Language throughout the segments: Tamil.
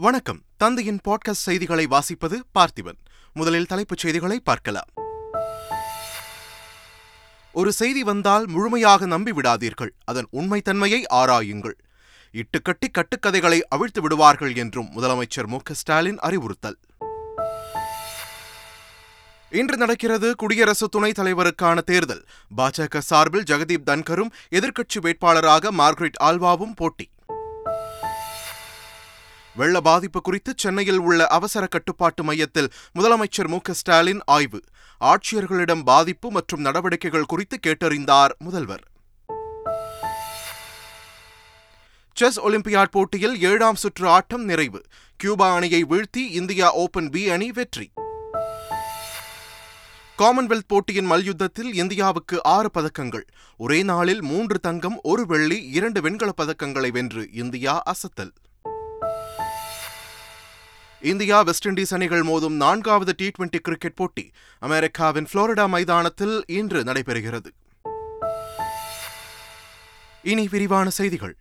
வணக்கம். தந்தையின் பாட்காஸ்ட் செய்திகளை வாசிப்பது பார்த்திபன். முதலில் தலைப்புச் செய்திகளை பார்க்கலாம். ஒரு செய்தி வந்தால் முழுமையாக நம்பி விடாதீர்கள் அதன் உண்மைத்தன்மையை ஆராயுங்கள். இட்டுக்கட்டி கட்டுக்கதைகளை அவிழ்த்து விடுவார்கள் என்றும் முதலமைச்சர் மு ஸ்டாலின் அறிவுறுத்தல். இன்று நடக்கிறது குடியரசு துணைத் தலைவருக்கான தேர்தல். பாஜக சார்பில் ஜெகதீப் தன்கரும் எதிர்க்கட்சி வேட்பாளராக மார்க்ரெட் ஆல்வாவும் போட்டி. வெள்ள பாதிப்பு குறித்து சென்னையில் உள்ள அவசர கட்டுப்பாட்டு மையத்தில் முதலமைச்சர் மு க ஸ்டாலின் ஆய்வு. ஆட்சியர்களிடம் பாதிப்பு மற்றும் நடவடிக்கைகள் குறித்து கேட்டறிந்தார் முதல்வர். செஸ் ஒலிம்பியாட் போட்டியில் ஏழாம் சுற்று ஆட்டம் நிறைவு. கியூபா அணியை வீழ்த்தி இந்தியா ஓபன் பி அணி வெற்றி. காமன்வெல்த் போட்டியின் மல்யுத்தத்தில் இந்தியாவுக்கு ஆறு பதக்கங்கள். ஒரே நாளில் மூன்று தங்கம் ஒரு வெள்ளி இரண்டு வெண்கலப் பதக்கங்களை வென்று இந்தியா அசத்தல். இந்தியா வெஸ்ட் இண்டீஸ் அணிகள் மோதும் நான்காவது டி டுவெண்டி கிரிக்கெட் போட்டி அமெரிக்காவின் புளோரிடா மைதானத்தில் இன்று நடைபெறுகிறது. இனி விரிவான செய்திகள்.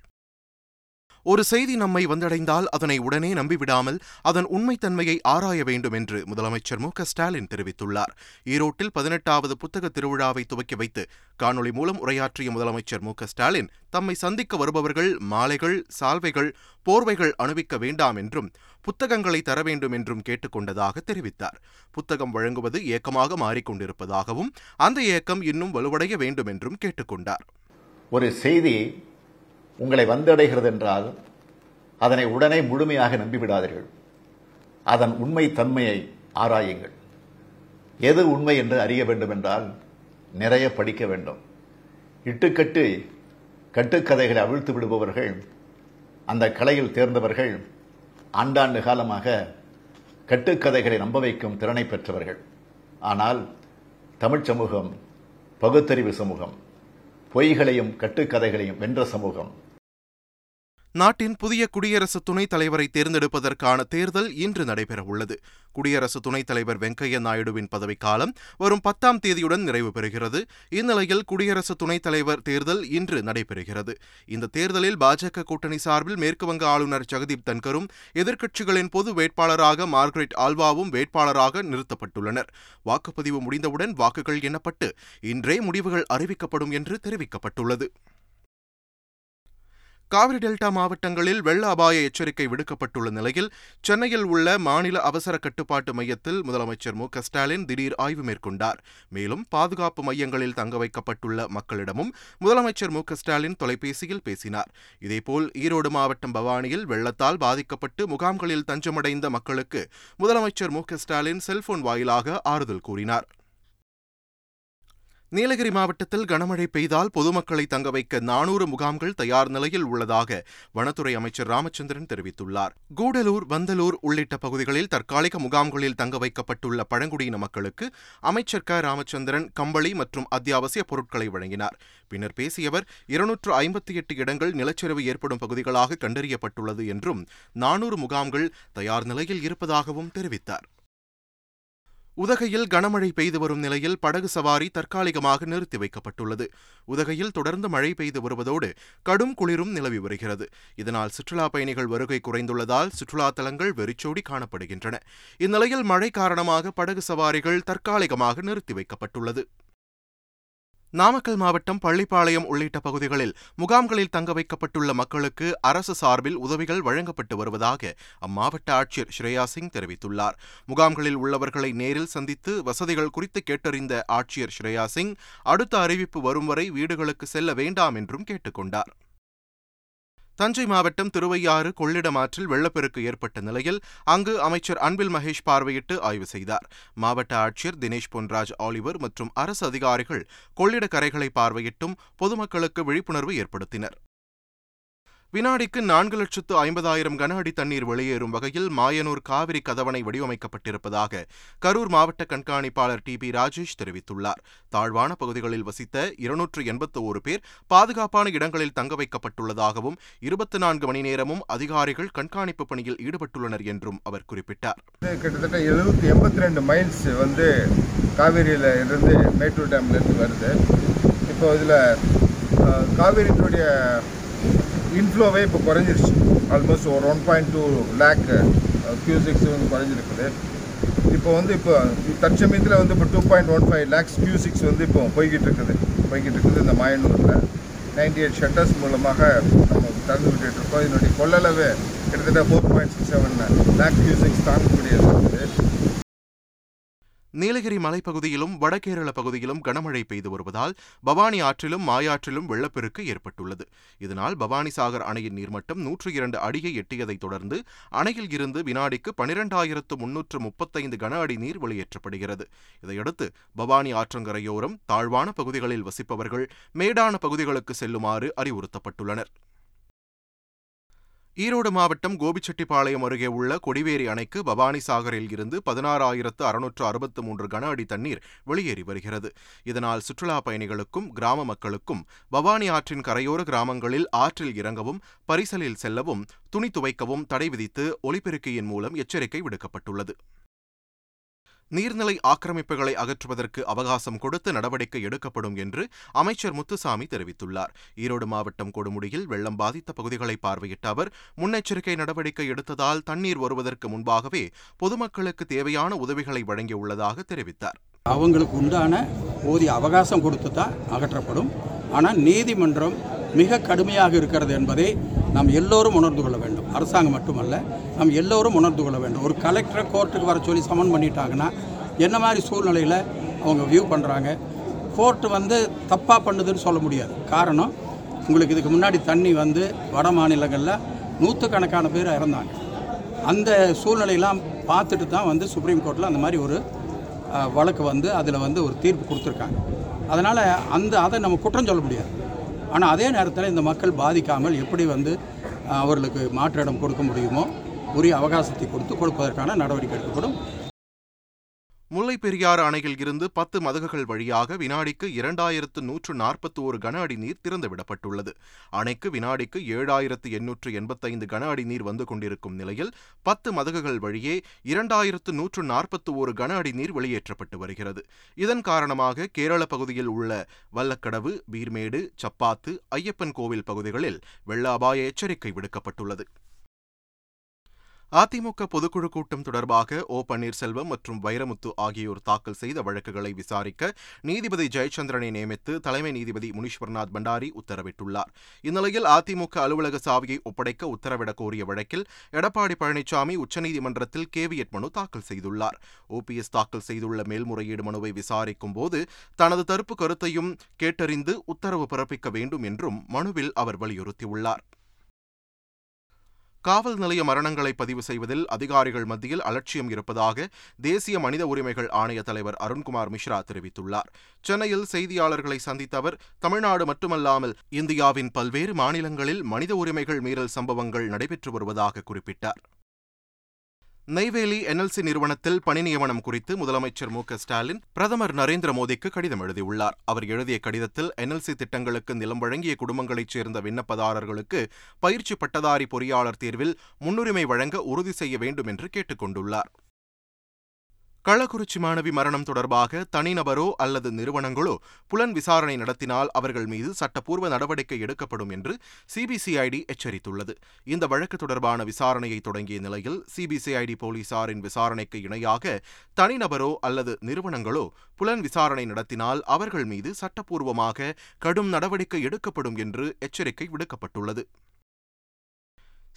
ஒரு செய்தி நம்மை வந்தடைந்தால் அதனை உடனே நம்பிவிடாமல் அதன் உண்மைத்தன்மையை ஆராய வேண்டும் என்று முதலமைச்சர் மு ஸ்டாலின் தெரிவித்துள்ளார். ஈரோட்டில் பதினெட்டாவது புத்தக திருவிழாவை துவக்கி வைத்து காணொலி மூலம் உரையாற்றிய முதலமைச்சர் மு ஸ்டாலின் தம்மை சந்திக்க வருபவர்கள் மாலைகள் சால்வைகள் போர்வைகள் அணிவிக்க வேண்டாம் என்றும் புத்தகங்களை தர வேண்டும் என்றும் கேட்டுக்கொண்டதாக தெரிவித்தார். புத்தகம் வழங்குவது ஏக்கமாக மாறிக்கொண்டிருப்பதாகவும் அந்த ஏக்கம் இன்னும் வலுவடைய வேண்டும் என்றும் கேட்டுக்கொண்டார் ஒரு செய்தி உங்களை வந்தடைகிறது என்றால் அதனை உடனே முழுமையாக நம்பிவிடாதீர்கள். அதன் உண்மை தன்மையை ஆராயுங்கள். எது உண்மை என்று அறிய வேண்டும் என்றால் நிறைய படிக்க வேண்டும். இட்டுக்கட்டு கட்டுக்கதைகளை அவிழ்த்து விடுபவர்கள் அந்த கலையில் தேர்ந்தவர்கள் ஆண்டாண்டு காலமாக கட்டுக்கதைகளை நம்ப வைக்கும் திறனை பெற்றவர்கள். ஆனால் தமிழ்ச் சமூகம் பகுத்தறிவு சமூகம் பொய்களையும் கட்டுக்கதைகளையும் வென்ற சமூகம் நாட்டின் புதிய குடியரசு துணைத் தலைவரை தேர்ந்தெடுப்பதற்கான தேர்தல் இன்று நடைபெறவுள்ளது. குடியரசு துணைத் தலைவர் வெங்கையா நாயுடுவின் பதவிக்காலம் வரும் பத்தாம் தேதியுடன் நிறைவு பெறுகிறது. இந்நிலையில் குடியரசு துணைத் தலைவர் தேர்தல் இன்று நடைபெறுகிறது. இந்த தேர்தலில் பாஜக கூட்டணி சார்பில் மேற்குவங்க ஆளுநர் ஜெகதீப் தன்கரும் எதிர்க்கட்சிகளின் பொது வேட்பாளராக மார்கரெட் ஆல்வாவும் வேட்பாளராக நிறுத்தப்பட்டுள்ளனர். வாக்குப்பதிவு முடிந்தவுடன் வாக்குகள் எண்ணப்பட்டு இன்றே முடிவுகள் அறிவிக்கப்படும் என்று தெரிவிக்கப்பட்டுள்ளது. காவிரி டெல்டா மாவட்டங்களில் வெள்ள அபாய எச்சரிக்கை விடுக்கப்பட்டுள்ள நிலையில் சென்னையில் உள்ள மாநில அவசர கட்டுப்பாட்டு மையத்தில் முதலமைச்சர் மு ஸ்டாலின் திடீர் ஆய்வு மேற்கொண்டார். மேலும் பாதுகாப்பு மையங்களில் தங்க வைக்கப்பட்டுள்ள மக்களிடமும் முதலமைச்சர் மு ஸ்டாலின் தொலைபேசியில் பேசினார். இதேபோல் ஈரோடு மாவட்டம் பவானியில் வெள்ளத்தால் பாதிக்கப்பட்டு முகாம்களில் தஞ்சமடைந்த மக்களுக்கு முதலமைச்சர் மு ஸ்டாலின் செல்போன் வாயிலாக ஆறுதல் கூறினார். நீலகிரி மாவட்டத்தில் கனமழை பெய்தால் பொதுமக்களை தங்க வைக்க நானூறு முகாம்கள் தயார் நிலையில் உள்ளதாக வனத்துறை அமைச்சர் ராமச்சந்திரன் தெரிவித்துள்ளார். கூடலூர் வந்தலூர் உள்ளிட்ட பகுதிகளில் தற்காலிக முகாம்களில் தங்க வைக்கப்பட்டுள்ள பழங்குடியின மக்களுக்கு அமைச்சர் க. ராமச்சந்திரன் கம்பளி மற்றும் அத்தியாவசிய பொருட்களை வழங்கினார். பின்னர் பேசிய அவர் இருநூற்று ஐம்பத்தி எட்டு இடங்கள் நிலச்சரிவு ஏற்படும் பகுதிகளாக கண்டறியப்பட்டுள்ளது என்றும் நானூறு முகாம்கள் தயார் நிலையில் இருப்பதாகவும் தெரிவித்தார். உதகையில் கனமழை பெய்து வரும் நிலையில் படகு சவாரி தற்காலிகமாக நிறுத்தி வைக்கப்பட்டுள்ளது. உதகையில் தொடர்ந்து மழை பெய்து வருவதோடு கடும் குளிரும் நிலவி வருகிறது. இதனால் சுற்றுலா பயணிகள் வருகை குறைந்துள்ளதால் சுற்றுலா தலங்கள் வெறிச்சோடி காணப்படுகின்றன. இந்நிலையில் மழை காரணமாக படகு சவாரிகள் தற்காலிகமாக நிறுத்தி வைக்கப்பட்டுள்ளது. நாமக்கல் மாவட்டம் பள்ளிப்பாளையம் உள்ளிட்ட பகுதிகளில் முகாம்களில் தங்க வைக்கப்பட்டுள்ள மக்களுக்கு அரசு சார்பில் உதவிகள் வழங்கப்பட்டு வருவதாக அம்மாவட்ட ஆட்சியர் ஸ்ரேயா சிங் தெரிவித்துள்ளார். முகாம்களில் உள்ளவர்களை நேரில் சந்தித்து வசதிகள் குறித்து கேட்டறிந்த ஆட்சியர் ஸ்ரேயா சிங் அடுத்த அறிவிப்பு வரும் வரை வீடுகளுக்கு செல்ல வேண்டாம் என்றும் கேட்டுக்கொண்டார். தஞ்சை மாவட்டம் திருவையாறு கொள்ளிடம் ஆற்றில் வெள்ளப்பெருக்கு ஏற்பட்ட நிலையில் அங்கு அமைச்சர் அன்பில் மகேஷ் பார்வையிட்டு ஆய்வு செய்தார். மாவட்ட ஆட்சியர் தினேஷ் பொன்ராஜ் ஆலிவர் மற்றும் அரசு அதிகாரிகள் கொள்ளிட கரைகளை பார்வையிட்டும் பொதுமக்களுக்கு விழிப்புணர்வு ஏற்படுத்தினர். வினாடிக்கு நான்கு லட்சத்து ஐம்பதாயிரம் கன அடி தண்ணீர் வெளியேறும் வகையில் மாயனூர் காவிரி கதவணை வடிவமைக்கப்பட்டிருப்பதாக கரூர் மாவட்ட கண்காணிப்பாளர் டி பி ராஜேஷ் தெரிவித்துள்ளார். தாழ்வான பகுதிகளில் வசித்த இருநூற்று எண்பத்து ஒரு பேர் பாதுகாப்பான இடங்களில் தங்க வைக்கப்பட்டுள்ளதாகவும் இருபத்தி நான்கு மணி நேரமும் அதிகாரிகள் கண்காணிப்பு பணியில் ஈடுபட்டுள்ளனர் என்றும் அவர் குறிப்பிட்டார். கிட்டத்தட்ட எழுநூத்தி எண்பத்தி ரெண்டு மைல்ஸ் வந்து காவேரியில் இருந்து மேட்டூர் டேம்லேருந்து வருது. இப்போ இதில் காவேரியினுடைய இன்ஃப்ளோவே இப்போ குறைஞ்சிருச்சு. ஆல்மோஸ்ட் ஒரு one point two lakh cusecs வந்து குறைஞ்சிருக்குது. இப்போ வந்து இப்போ தற்சமயத்தில் வந்து இப்போ two point one five lakhs cusecs வந்து இப்போ போய்கிட்டு இருக்குது போய்கிட்டு இருக்குது இந்த மாயனூரில். நைன்டி எயிட் ஷட்டர்ஸ் மூலமாக நம்ம திறந்து விட்டுட்டு இருக்கோம் இதனுடைய கொள்ளளவு கிட்டத்தட்ட four point six seven lakh cusecs தாங்கக்கூடியது இருக்குது. நீலகிரி மலைப்பகுதியிலும் வடகேரள பகுதியிலும் கனமழை பெய்து வருவதால் பவானி ஆற்றிலும் மாயாற்றிலும் வெள்ளப்பெருக்கு ஏற்பட்டுள்ளது. இதனால் பவானி சாகர் அணையின் நீர்மட்டம் நூற்று இரண்டு அடியை எட்டியதைத் தொடர்ந்து அணையில் இருந்து வினாடிக்கு பனிரெண்டாயிரத்து முன்னூற்று முப்பத்தைந்து கன அடி நீர் வெளியேற்றப்படுகிறது. இதையடுத்து பவானி ஆற்றங்கரையோரம் தாழ்வான பகுதிகளில் வசிப்பவர்கள் மேடான பகுதிகளுக்கு செல்லுமாறு அறிவுறுத்தப்பட்டுள்ளனர். ஈரோடு மாவட்டம் கோபிச்செட்டிப்பாளையம் அருகே உள்ள கொடிவேரி அணைக்கு பவானி சாகரில் இருந்து பதினாறாயிரத்து அறுநூற்று அறுபத்து மூன்று கன அடி தண்ணீர் வெளியேறி வருகிறது. இதனால் சுற்றுலா பயணிகளுக்கும் கிராம மக்களுக்கும் பவானி ஆற்றின் கரையோர கிராமங்களில் ஆற்றில் இறங்கவும் பரிசலில் செல்லவும் துணி துவைக்கவும் தடை விதித்து ஒலிபெருக்கியின் மூலம் எச்சரிக்கை விடுக்கப்பட்டுள்ளது. நீர்நிலை ஆக்கிரமிப்புகளை அகற்றுவதற்கு அவகாசம் கொடுத்து நடவடிக்கை எடுக்கப்படும் என்று அமைச்சர் முத்துசாமி தெரிவித்துள்ளார். ஈரோடு மாவட்டம் கொடுமுடியில் வெள்ளம் பாதித்த பகுதிகளை பார்வையிட்ட அவர் முன்னெச்சரிக்கை நடவடிக்கை எடுத்ததால் தண்ணீர் வருவதற்கு முன்பாகவே பொதுமக்களுக்கு தேவையான உதவிகளை வழங்கியுள்ளதாக தெரிவித்தார். அவங்களுக்கு உண்டான போதிய அவகாசம் கொடுத்து தான் அகற்றப்படும். ஆனால் நீதிமன்றம் மிக கடுமையாக இருக்கிறது என்பதை நாம் எல்லோரும் உணர்ந்து கொள்ள வேண்டும். அரசாங்கம் மட்டுமல்ல நாம் எல்லோரும் உணர்ந்து கொள்ள வேண்டும். ஒரு கலெக்டரை கோர்ட்டுக்கு வர சொல்லி சமன் பண்ணிட்டாங்கன்னா என்ன மாதிரி சூழ்நிலையில் அவங்க வியூ பண்ணுறாங்க கோர்ட்டு வந்து தப்பாக பண்ணுதுன்னு சொல்ல முடியாது. காரணம் உங்களுக்கு இதுக்கு முன்னாடி தண்ணி வந்து வட மாநிலங்களில் நூற்றுக்கணக்கான பேர் இறந்தாங்க. அந்த சூழ்நிலையெல்லாம் பார்த்துட்டு தான் வந்து சுப்ரீம் கோர்ட்டில் அந்த மாதிரி ஒரு வழக்கு வந்து அதில் வந்து ஒரு தீர்ப்பு கொடுத்துருக்காங்க. அதனால் அந்த அதை நம்ம குற்றம் சொல்ல முடியாது. ஆனால் அதே நேரத்தில் இந்த மக்கள் பாதிக்காமல் எப்படி வந்து அவர்களுக்கு மாற்றிடம் கொடுக்க முடியுமோ உரிய அவகாசத்தை கொடுத்து கொடுப்பதற்கான நடவடிக்கை எடுக்கப்படும். முல்லை பெரியாறு அணையில் இருந்து பத்து மதகுகள் வழியாக வினாடிக்கு இரண்டாயிரத்து நூற்று நாற்பத்தி ஒரு கன அடி நீர் திறந்துவிடப்பட்டுள்ளது. அணைக்கு வினாடிக்கு ஏழாயிரத்து எண்ணூற்று எண்பத்தைந்து கன அடி நீர் வந்து கொண்டிருக்கும் நிலையில் பத்து மதகுகள் வழியே இரண்டாயிரத்து நூற்று நாற்பத்தி ஒரு கன அடி நீர் வெளியேற்றப்பட்டு வருகிறது. இதன் காரணமாக கேரள பகுதியில் உள்ள வல்லக்கடவு பீர்மேடு சப்பாத்து ஐயப்பன் கோவில் பகுதிகளில் வெள்ள அபாய எச்சரிக்கை விடுக்கப்பட்டுள்ளது. அதிமுக பொதுக்குழு கூட்டம் தொடர்பாக ஓ பன்னீர்செல்வம் மற்றும் வைரமுத்து ஆகியோர் தாக்கல் செய்த வழக்குகளை விசாரிக்க நீதிபதி ஜெயச்சந்திரனை நியமித்து தலைமை நீதிபதி முனீஸ்வர்நாத் பண்டாரி உத்தரவிட்டுள்ளார். இந்நிலையில் அதிமுக அலுவலக சாவியை ஒப்படைக்க உத்தரவிடக் கோரிய வழக்கில் எடப்பாடி பழனிசாமி உச்சநீதிமன்றத்தில் கேவியட் மனு தாக்கல் செய்துள்ளார். ஓபிஎஸ் தாக்கல் செய்துள்ள மேல்முறையீடு மனுவை விசாரிக்கும் போது தனது தரப்பு கருத்தையும் கேட்டறிந்து உத்தரவு பிறப்பிக்க வேண்டும் என்றும் மனுவில் அவர் வலியுறுத்தியுள்ளார். காவல் நிலைய மரணங்களை பதிவு செய்வதில் அதிகாரிகள் மத்தியில் அலட்சியம் இருப்பதாக தேசிய மனித உரிமைகள் ஆணைய தலைவர் அருண்குமார் மிஸ்ரா தெரிவித்துள்ளார். சென்னையில் செய்தியாளர்களை சந்தித்த அவர் தமிழ்நாடு மட்டுமல்லாமல் இந்தியாவின் பல்வேறு மாநிலங்களில் மனித உரிமைகள் மீறல் சம்பவங்கள் நடைபெற்று வருவதாக குறிப்பிட்டார். நெய்வேலி என்எல்சி நிறுவனத்தில் பணி நியமனம் குறித்து முதலமைச்சர் மு க ஸ்டாலின் பிரதமர் நரேந்திர மோடிக்கு கடிதம் எழுதியுள்ளார். அவர் எழுதிய கடிதத்தில் என்எல்சி திட்டங்களுக்கு நிலம் வழங்கிய குடும்பங்களைச் சேர்ந்த விண்ணப்பதாரர்களுக்கு பயிற்சி பட்டதாரி பொறியாளர் தேர்வில் முன்னுரிமை வழங்க உறுதி செய்ய வேண்டும் என்று கேட்டுக் கொண்டுள்ளார். கள்ளக்குறிச்சி மாணவி மரணம் தொடர்பாக தனிநபரோ அல்லது நிறுவனங்களோ புலன் விசாரணை நடத்தினால் அவர்கள் மீது சட்டப்பூர்வ நடவடிக்கை எடுக்கப்படும் என்று சிபிசிஐடி எச்சரித்துள்ளது. இந்த வழக்கு தொடர்பான விசாரணையை தொடங்கிய நிலையில் சிபிசிஐடி போலீசாரின் விசாரணைக்கு இணையாக தனிநபரோ அல்லது நிறுவனங்களோ புலன் விசாரணை நடத்தினால் அவர்கள் மீது சட்டப்பூர்வமாக கடும் நடவடிக்கை எடுக்கப்படும் என்று எச்சரிக்கை விடுக்கப்பட்டுள்ளது.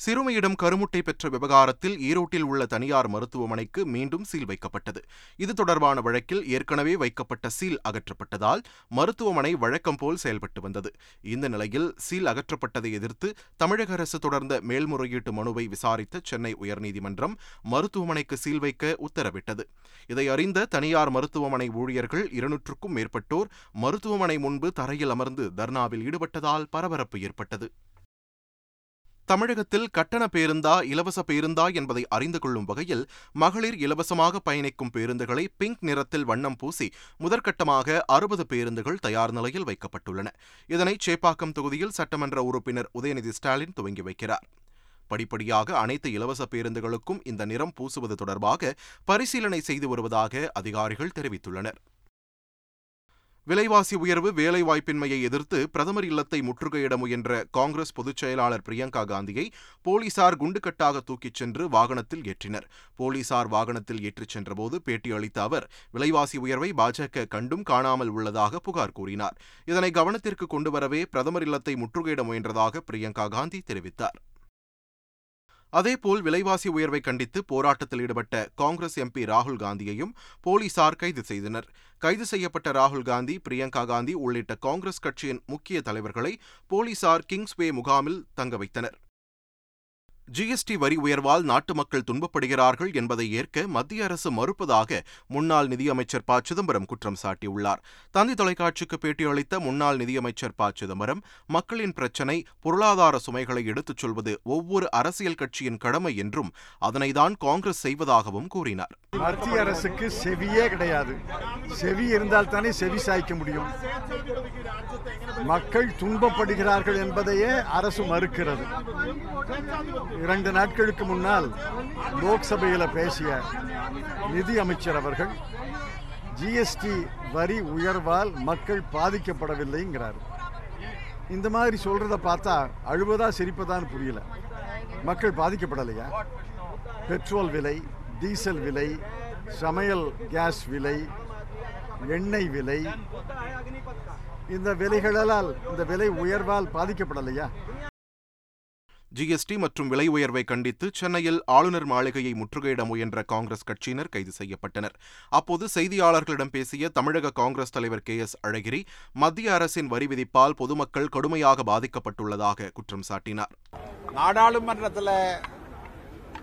சிறுமியிடம் கருமுட்டை பெற்ற விவகாரத்தில் ஈரோட்டில் உள்ள தனியார் மருத்துவமனைக்கு மீண்டும் சீல் வைக்கப்பட்டது. இது தொடர்பான வழக்கில் ஏற்கனவே வைக்கப்பட்ட சீல் அகற்றப்பட்டதால் மருத்துவமனை வழக்கம் போல் செயல்பட்டு வந்தது. இந்த நிலையில் சீல் அகற்றப்பட்டதை எதிர்த்து தமிழக அரசு தொடர்ந்த மேல்முறையீட்டு மனுவை விசாரித்த சென்னை உயர்நீதிமன்றம் மருத்துவமனைக்கு சீல் வைக்க உத்தரவிட்டது. இதை அறிந்த தனியார் மருத்துவமனை ஊழியர்கள் இருநூற்றுக்கும் மேற்பட்டோர் மருத்துவமனை முன்பு தரையில் அமர்ந்து தர்ணாவில் ஈடுபட்டதால் பரபரப்பு ஏற்பட்டது. தமிழகத்தில் கட்டண பேருந்தா இலவச பேருந்தா என்பதை அறிந்து கொள்ளும் வகையில் மகளிர் இலவசமாக பயணிக்கும் பேருந்துகளை பிங்க் நிறத்தில் வண்ணம் பூசி முதற்கட்டமாக அறுபது பேருந்துகள் தயார் நிலையில் வைக்கப்பட்டுள்ளன. இதனை சேப்பாக்கம் தொகுதியில் சட்டமன்ற உறுப்பினர் உதயநிதி ஸ்டாலின் துவங்கி வைக்கிறார். படிப்படியாக அனைத்து இலவச பேருந்துகளுக்கும் இந்த நிறம் பூசுவது தொடர்பாக பரிசீலனை செய்து வருவதாக அதிகாரிகள் தெரிவித்துள்ளனர். விலைவாசி உயர்வு வேலைவாய்ப்பின்மையை எதிர்த்து பிரதமர் இல்லத்தை முற்றுகையிட முயன்ற காங்கிரஸ் பொதுச் செயலாளர் பிரியங்கா காந்தியை போலீசார் குண்டுகட்டாக தூக்கிச் சென்று வாகனத்தில் ஏற்றினர். போலீசார் வாகனத்தில் ஏற்றிச் சென்றபோது பேட்டி அளித்த அவர் விலைவாசி உயர்வை பாஜக கண்டும் காணாமல் உள்ளதாக புகார் கூறினார். இதனை கவனத்திற்கு கொண்டுவரவே பிரதமர் இல்லத்தை முற்றுகையிட முயன்றதாக பிரியங்கா காந்தி தெரிவித்தார். அதேபோல் விலைவாசி உயர்வை கண்டித்து போராட்டத்தில் ஈடுபட்ட காங்கிரஸ் எம்பி ராகுல் காந்தியையும் போலீசார் கைது செய்தனர். கைது செய்யப்பட்ட ராகுல் காந்தி பிரியங்கா காந்தி உள்ளிட்ட காங்கிரஸ் கட்சியின் முக்கிய தலைவர்களை போலீசார் கிங்ஸ்வே முகாமில் தங்க வைத்தனர். ஜிஎஸ்டி வரி உயர்வால் நாட்டு மக்கள் துன்பப்படுகிறார்கள் என்பதை ஏற்க மத்திய அரசு மறுப்பதாக முன்னாள் நிதியமைச்சர் ப. சிதம்பரம் குற்றம் சாட்டியுள்ளார். தந்தி தொலைக்காட்சிக்கு பேட்டியளித்த முன்னாள் நிதியமைச்சர் ப. சிதம்பரம் மக்களின் பிரச்சினை பொருளாதார சுமைகளை எடுத்துச் சொல்வது ஒவ்வொரு அரசியல் கட்சியின் கடமை என்றும் அதனைதான் காங்கிரஸ் செய்வதாகவும் கூறினார். மத்திய அரசுக்கு செவியே கிடையாது. செவி இருந்தால் தானே செவி சாய்க்க முடியும். மக்கள் துன்பப்படுகிறார்கள் என்பதையே அரசு மறுக்கிறது. இரண்டு நாட்களுக்கு முன்னால் லோக்சபையில் பேசிய நிதி அமைச்சர் அவர்கள் ஜிஎஸ்டி வரி உயர்வால் மக்கள் பாதிக்கப்படவில்லைங்கிறார். இந்த மாதிரி சொல்கிறத பார்த்தா அழுவதா சிரிப்பதான்னு புரியல. மக்கள் பாதிக்கப்படலையா? பெட்ரோல் விலை டீசல் விலை சமையல் கேஸ் விலை எண்ணெய் விலை இந்த விலைகளால் இந்த விலை உயர்வால் பாதிக்கப்படலையா? ஜிஎஸ்டி மற்றும் விலை உயர்வை கண்டித்து சென்னையில் ஆளுநர் மாளிகையை முற்றுகையிட முயன்ற காங்கிரஸ் கட்சியினர் கைது செய்யப்பட்டனர். அப்போது செய்தியாளர்களிடம் பேசிய தமிழக காங்கிரஸ் தலைவர் கே எஸ் அழகிரி மத்திய அரசின் வரி விதிப்பால் பொதுமக்கள் கடுமையாக பாதிக்கப்பட்டுள்ளதாக குற்றம் சாட்டினார். நாடாளுமன்றத்தில்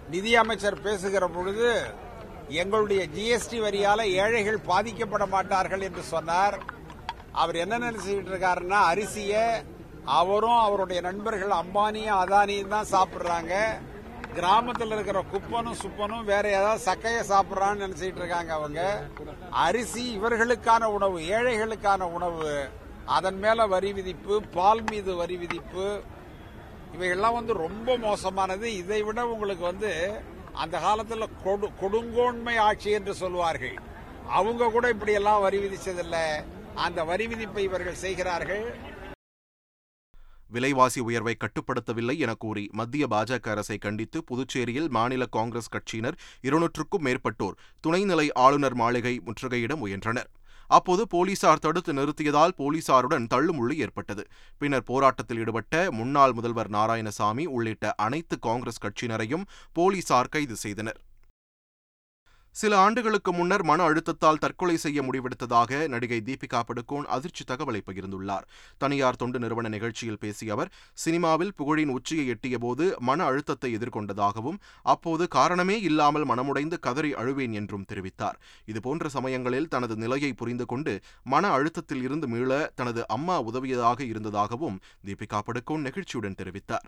நிதியமைச்சர் பேசுகிற பொழுது எங்களுடைய ஜிஎஸ்டி வரியால ஏழைகள் பாதிக்கப்பட மாட்டார்கள் என்று சொன்னார். அவர் என்ன நினைச்சுட்டு இருக்காருன்னா அரிசியை அவரும் அவருடைய நண்பர்கள் அம்பானியும் அதானியும் தான் சாப்பிடுறாங்க. கிராமத்தில் இருக்கிற குப்பனும் சுப்பனும் வேற ஏதாவது சக்கைய சாப்பிட்றான்னு நினைச்சிட்டு இருக்காங்க அவங்க. அரிசி இவர்களுக்கான உணவு ஏழைகளுக்கான உணவு. அதன் மேல வரி விதிப்பு பால் மீது வரி விதிப்பு. இவையெல்லாம் வந்து ரொம்ப மோசமானது. இதை விட உங்களுக்கு வந்து அந்த காலத்தில் கொடு கொடுங்கோன்மை ஆட்சி என்று சொல்வார்கள் அவங்க கூட இப்படி எல்லாம் வரி விதிச்சதில்லை. அந்த வரி விதிப்பை இவர்கள் செய்கிறார்கள். விலைவாசி உயர்வை கட்டுப்படுத்தவில்லை என கூறி மத்திய பாஜக அரசை கண்டித்து புதுச்சேரியில் மாநில காங்கிரஸ் கட்சியினர் இருநூற்றுக்கும் மேற்பட்டோர் துணைநிலை ஆளுநர் மாளிகை முற்றுகையிட முயன்றனர். அப்போது போலீசார் தடுத்து நிறுத்தியதால் போலீசாருடன் தள்ளுமுள்ளு ஏற்பட்டது. பின்னர் போராட்டத்தில் ஈடுபட்ட முன்னாள் முதல்வர் நாராயணசாமி உள்ளிட்ட அனைத்து காங்கிரஸ் கட்சியினரையும் போலீசார் கைது செய்தனர். சில ஆண்டுகளுக்கு முன்னர் மன அழுத்தத்தால் தற்கொலை செய்ய முடிவெடுத்ததாக நடிகை தீபிகா படுகோன் அதிர்ச்சி தகவலை பகிர்ந்துள்ளார். தனியார் தொண்டு நிறுவன நிகழ்ச்சியில் பேசிய அவர் சினிமாவில் புகழின் உச்சியை எட்டியபோது மன அழுத்தத்தை எதிர்கொண்டதாகவும் அப்போது காரணமே இல்லாமல் மனமுடைந்து கதறி அழுவேன் என்றும் தெரிவித்தார். இதுபோன்ற சமயங்களில் தனது நிலையை புரிந்து கொண்டு மன அழுத்தத்தில் இருந்து மீள தனது அம்மா உதவியதாக இருந்ததாகவும் தீபிகா படுகோன் நெகிழ்ச்சியுடன் தெரிவித்தார்.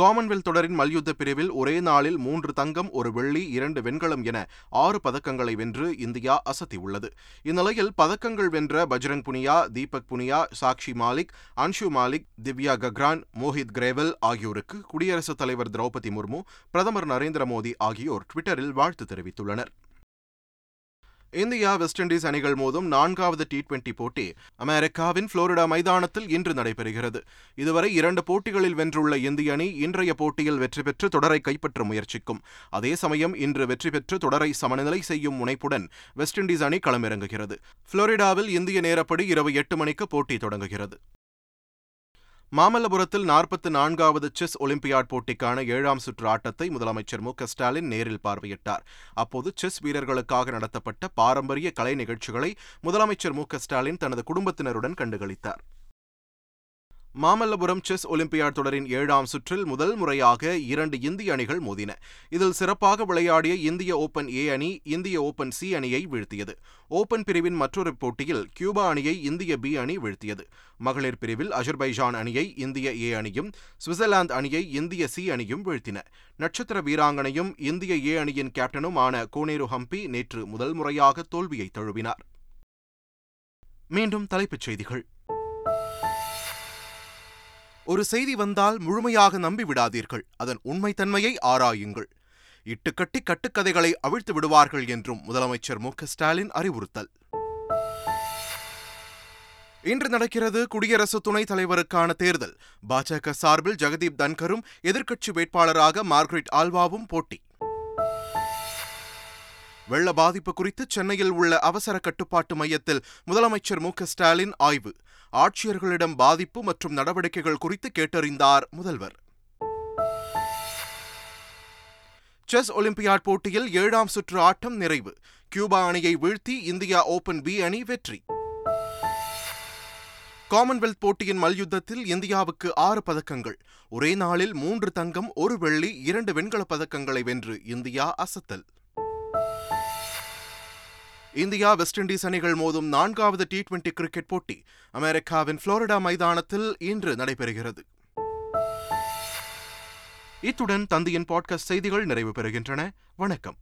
காமன்வெல்த் தொடரின் மல்யுத்த பிரிவில் ஒரே நாளில் மூன்று தங்கம் ஒரு வெள்ளி இரண்டு வெண்கலம் என ஆறு பதக்கங்களை வென்று இந்தியா அசத்தியுள்ளது. இந்நிலையில் பதக்கங்கள் வென்ற பஜ்ரங் புனியா தீபக் புனியா சாக்ஷி மாலிக் அன்ஷு மாலிக் திவ்யா கக்ரான் மோஹித் கிரேவல் ஆகியோருக்கு குடியரசுத் தலைவர் திரௌபதி முர்மு பிரதமர் நரேந்திர மோடி ஆகியோர் ட்விட்டரில் வாழ்த்து தெரிவித்துள்ளனர். இந்தியா வெஸ்ட் இண்டீஸ் அணிகள் மோதும் நான்காவது டி டுவெண்டி போட்டி அமெரிக்காவின் புளோரிடா மைதானத்தில் இன்று நடைபெறுகிறது. இதுவரை இரண்டு போட்டிகளில் வென்றுள்ள இந்திய அணி இன்றைய போட்டியில் வெற்றி பெற்று தொடரை கைப்பற்ற முயற்சிக்கும். அதே சமயம் இன்று வெற்றி பெற்று தொடரை சமநிலை செய்யும் முனைப்புடன் வெஸ்ட் இண்டீஸ் அணி களமிறங்குகிறது. புளோரிடாவில் இந்திய நேரப்படி இரவு எட்டு மணிக்கு போட்டி தொடங்குகிறது. மாமல்லபுரத்தில் நாற்பத்து நான்காவது செஸ் ஒலிம்பியாட் போட்டிக்கான ஏழாம் சுற்று ஆட்டத்தை முதலமைச்சர் மு ஸ்டாலின் நேரில் பார்வையிட்டார். அப்போது செஸ் வீரர்களுக்காக நடத்தப்பட்ட பாரம்பரிய கலை நிகழ்ச்சிகளை முதலமைச்சர் மு ஸ்டாலின் தனது குடும்பத்தினருடன் கண்டுகளித்தார். மாமல்லபுரம் செஸ் ஒலிம்பியாட் தொடரின் ஏழாம் சுற்றில் முதல் முறையாக இரண்டு இந்திய அணிகள் மோதின. இதில் சிறப்பாக விளையாடிய இந்திய ஓபன் ஏ அணி இந்திய ஓபன் சி அணியை வீழ்த்தியது. ஓபன் பிரிவின் மற்றொரு போட்டியில் கியூபா அணியை இந்திய பி அணி வீழ்த்தியது. மகளிர் பிரிவில் அஜர்பைஜான் அணியை இந்திய ஏ அணியும் சுவிட்சர்லாந்து அணியை இந்திய சி அணியும் வீழ்த்தின. நட்சத்திர வீராங்கனையும் இந்திய ஏ அணியின் கேப்டனும் ஆன கோனேரு ஹம்பி நேற்று முதல் முறையாக தோல்வியை தழுவினார். மீண்டும் தலைப்புச் செய்திகள். ஒரு செய்தி வந்தால் முழுமையாக நம்பிவிடாதீர்கள். அதன் உண்மைத்தன்மையை ஆராயுங்கள். இட்டுக்கட்டி கட்டுக்கதைகளை அவிழ்த்து விடுவார்கள் என்றும் முதலமைச்சர் மு. ஸ்டாலின் அறிவுறுத்தல். இன்று நடக்கிறது குடியரசு துணைத் தலைவருக்கான தேர்தல். பாஜக சார்பில் ஜெகதீப் தன்கரும் எதிர்க்கட்சி வேட்பாளராக மார்க்ரெட் ஆல்வாவும் போட்டி. வெள்ள பாதிப்பு குறித்து சென்னையில் உள்ள அவசர கட்டுப்பாட்டு மையத்தில் முதலமைச்சர் மு. ஸ்டாலின் ஆய்வு. ஆட்சியர்களிடம் பாதிப்பு மற்றும் நடவடிக்கைகள் குறித்து கேட்டறிந்தார் முதல்வர். செஸ் ஒலிம்பியாட் போட்டியில் ஏழாம் சுற்று ஆட்டம் நிறைவு. கியூபா அணியை வீழ்த்தி இந்தியா ஓபன் பி அணி வெற்றி. காமன்வெல்த் போட்டியின் மல்யுத்தத்தில் இந்தியாவுக்கு ஆறு பதக்கங்கள். ஒரே நாளில் மூன்று தங்கம் ஒரு வெள்ளி இரண்டு வெண்கலப் பதக்கங்களை வென்று இந்தியா அசத்தல். இந்தியா வெஸ்ட் இண்டீஸ் அணிகள் மோதும் நான்காவது டி டுவெண்டி கிரிக்கெட் போட்டி அமெரிக்காவின் புளோரிடா மைதானத்தில் இன்று நடைபெறுகிறது. இத்துடன் தந்தையின் பாட்காஸ்ட் செய்திகள் நிறைவு பெறுகின்றன. வணக்கம்.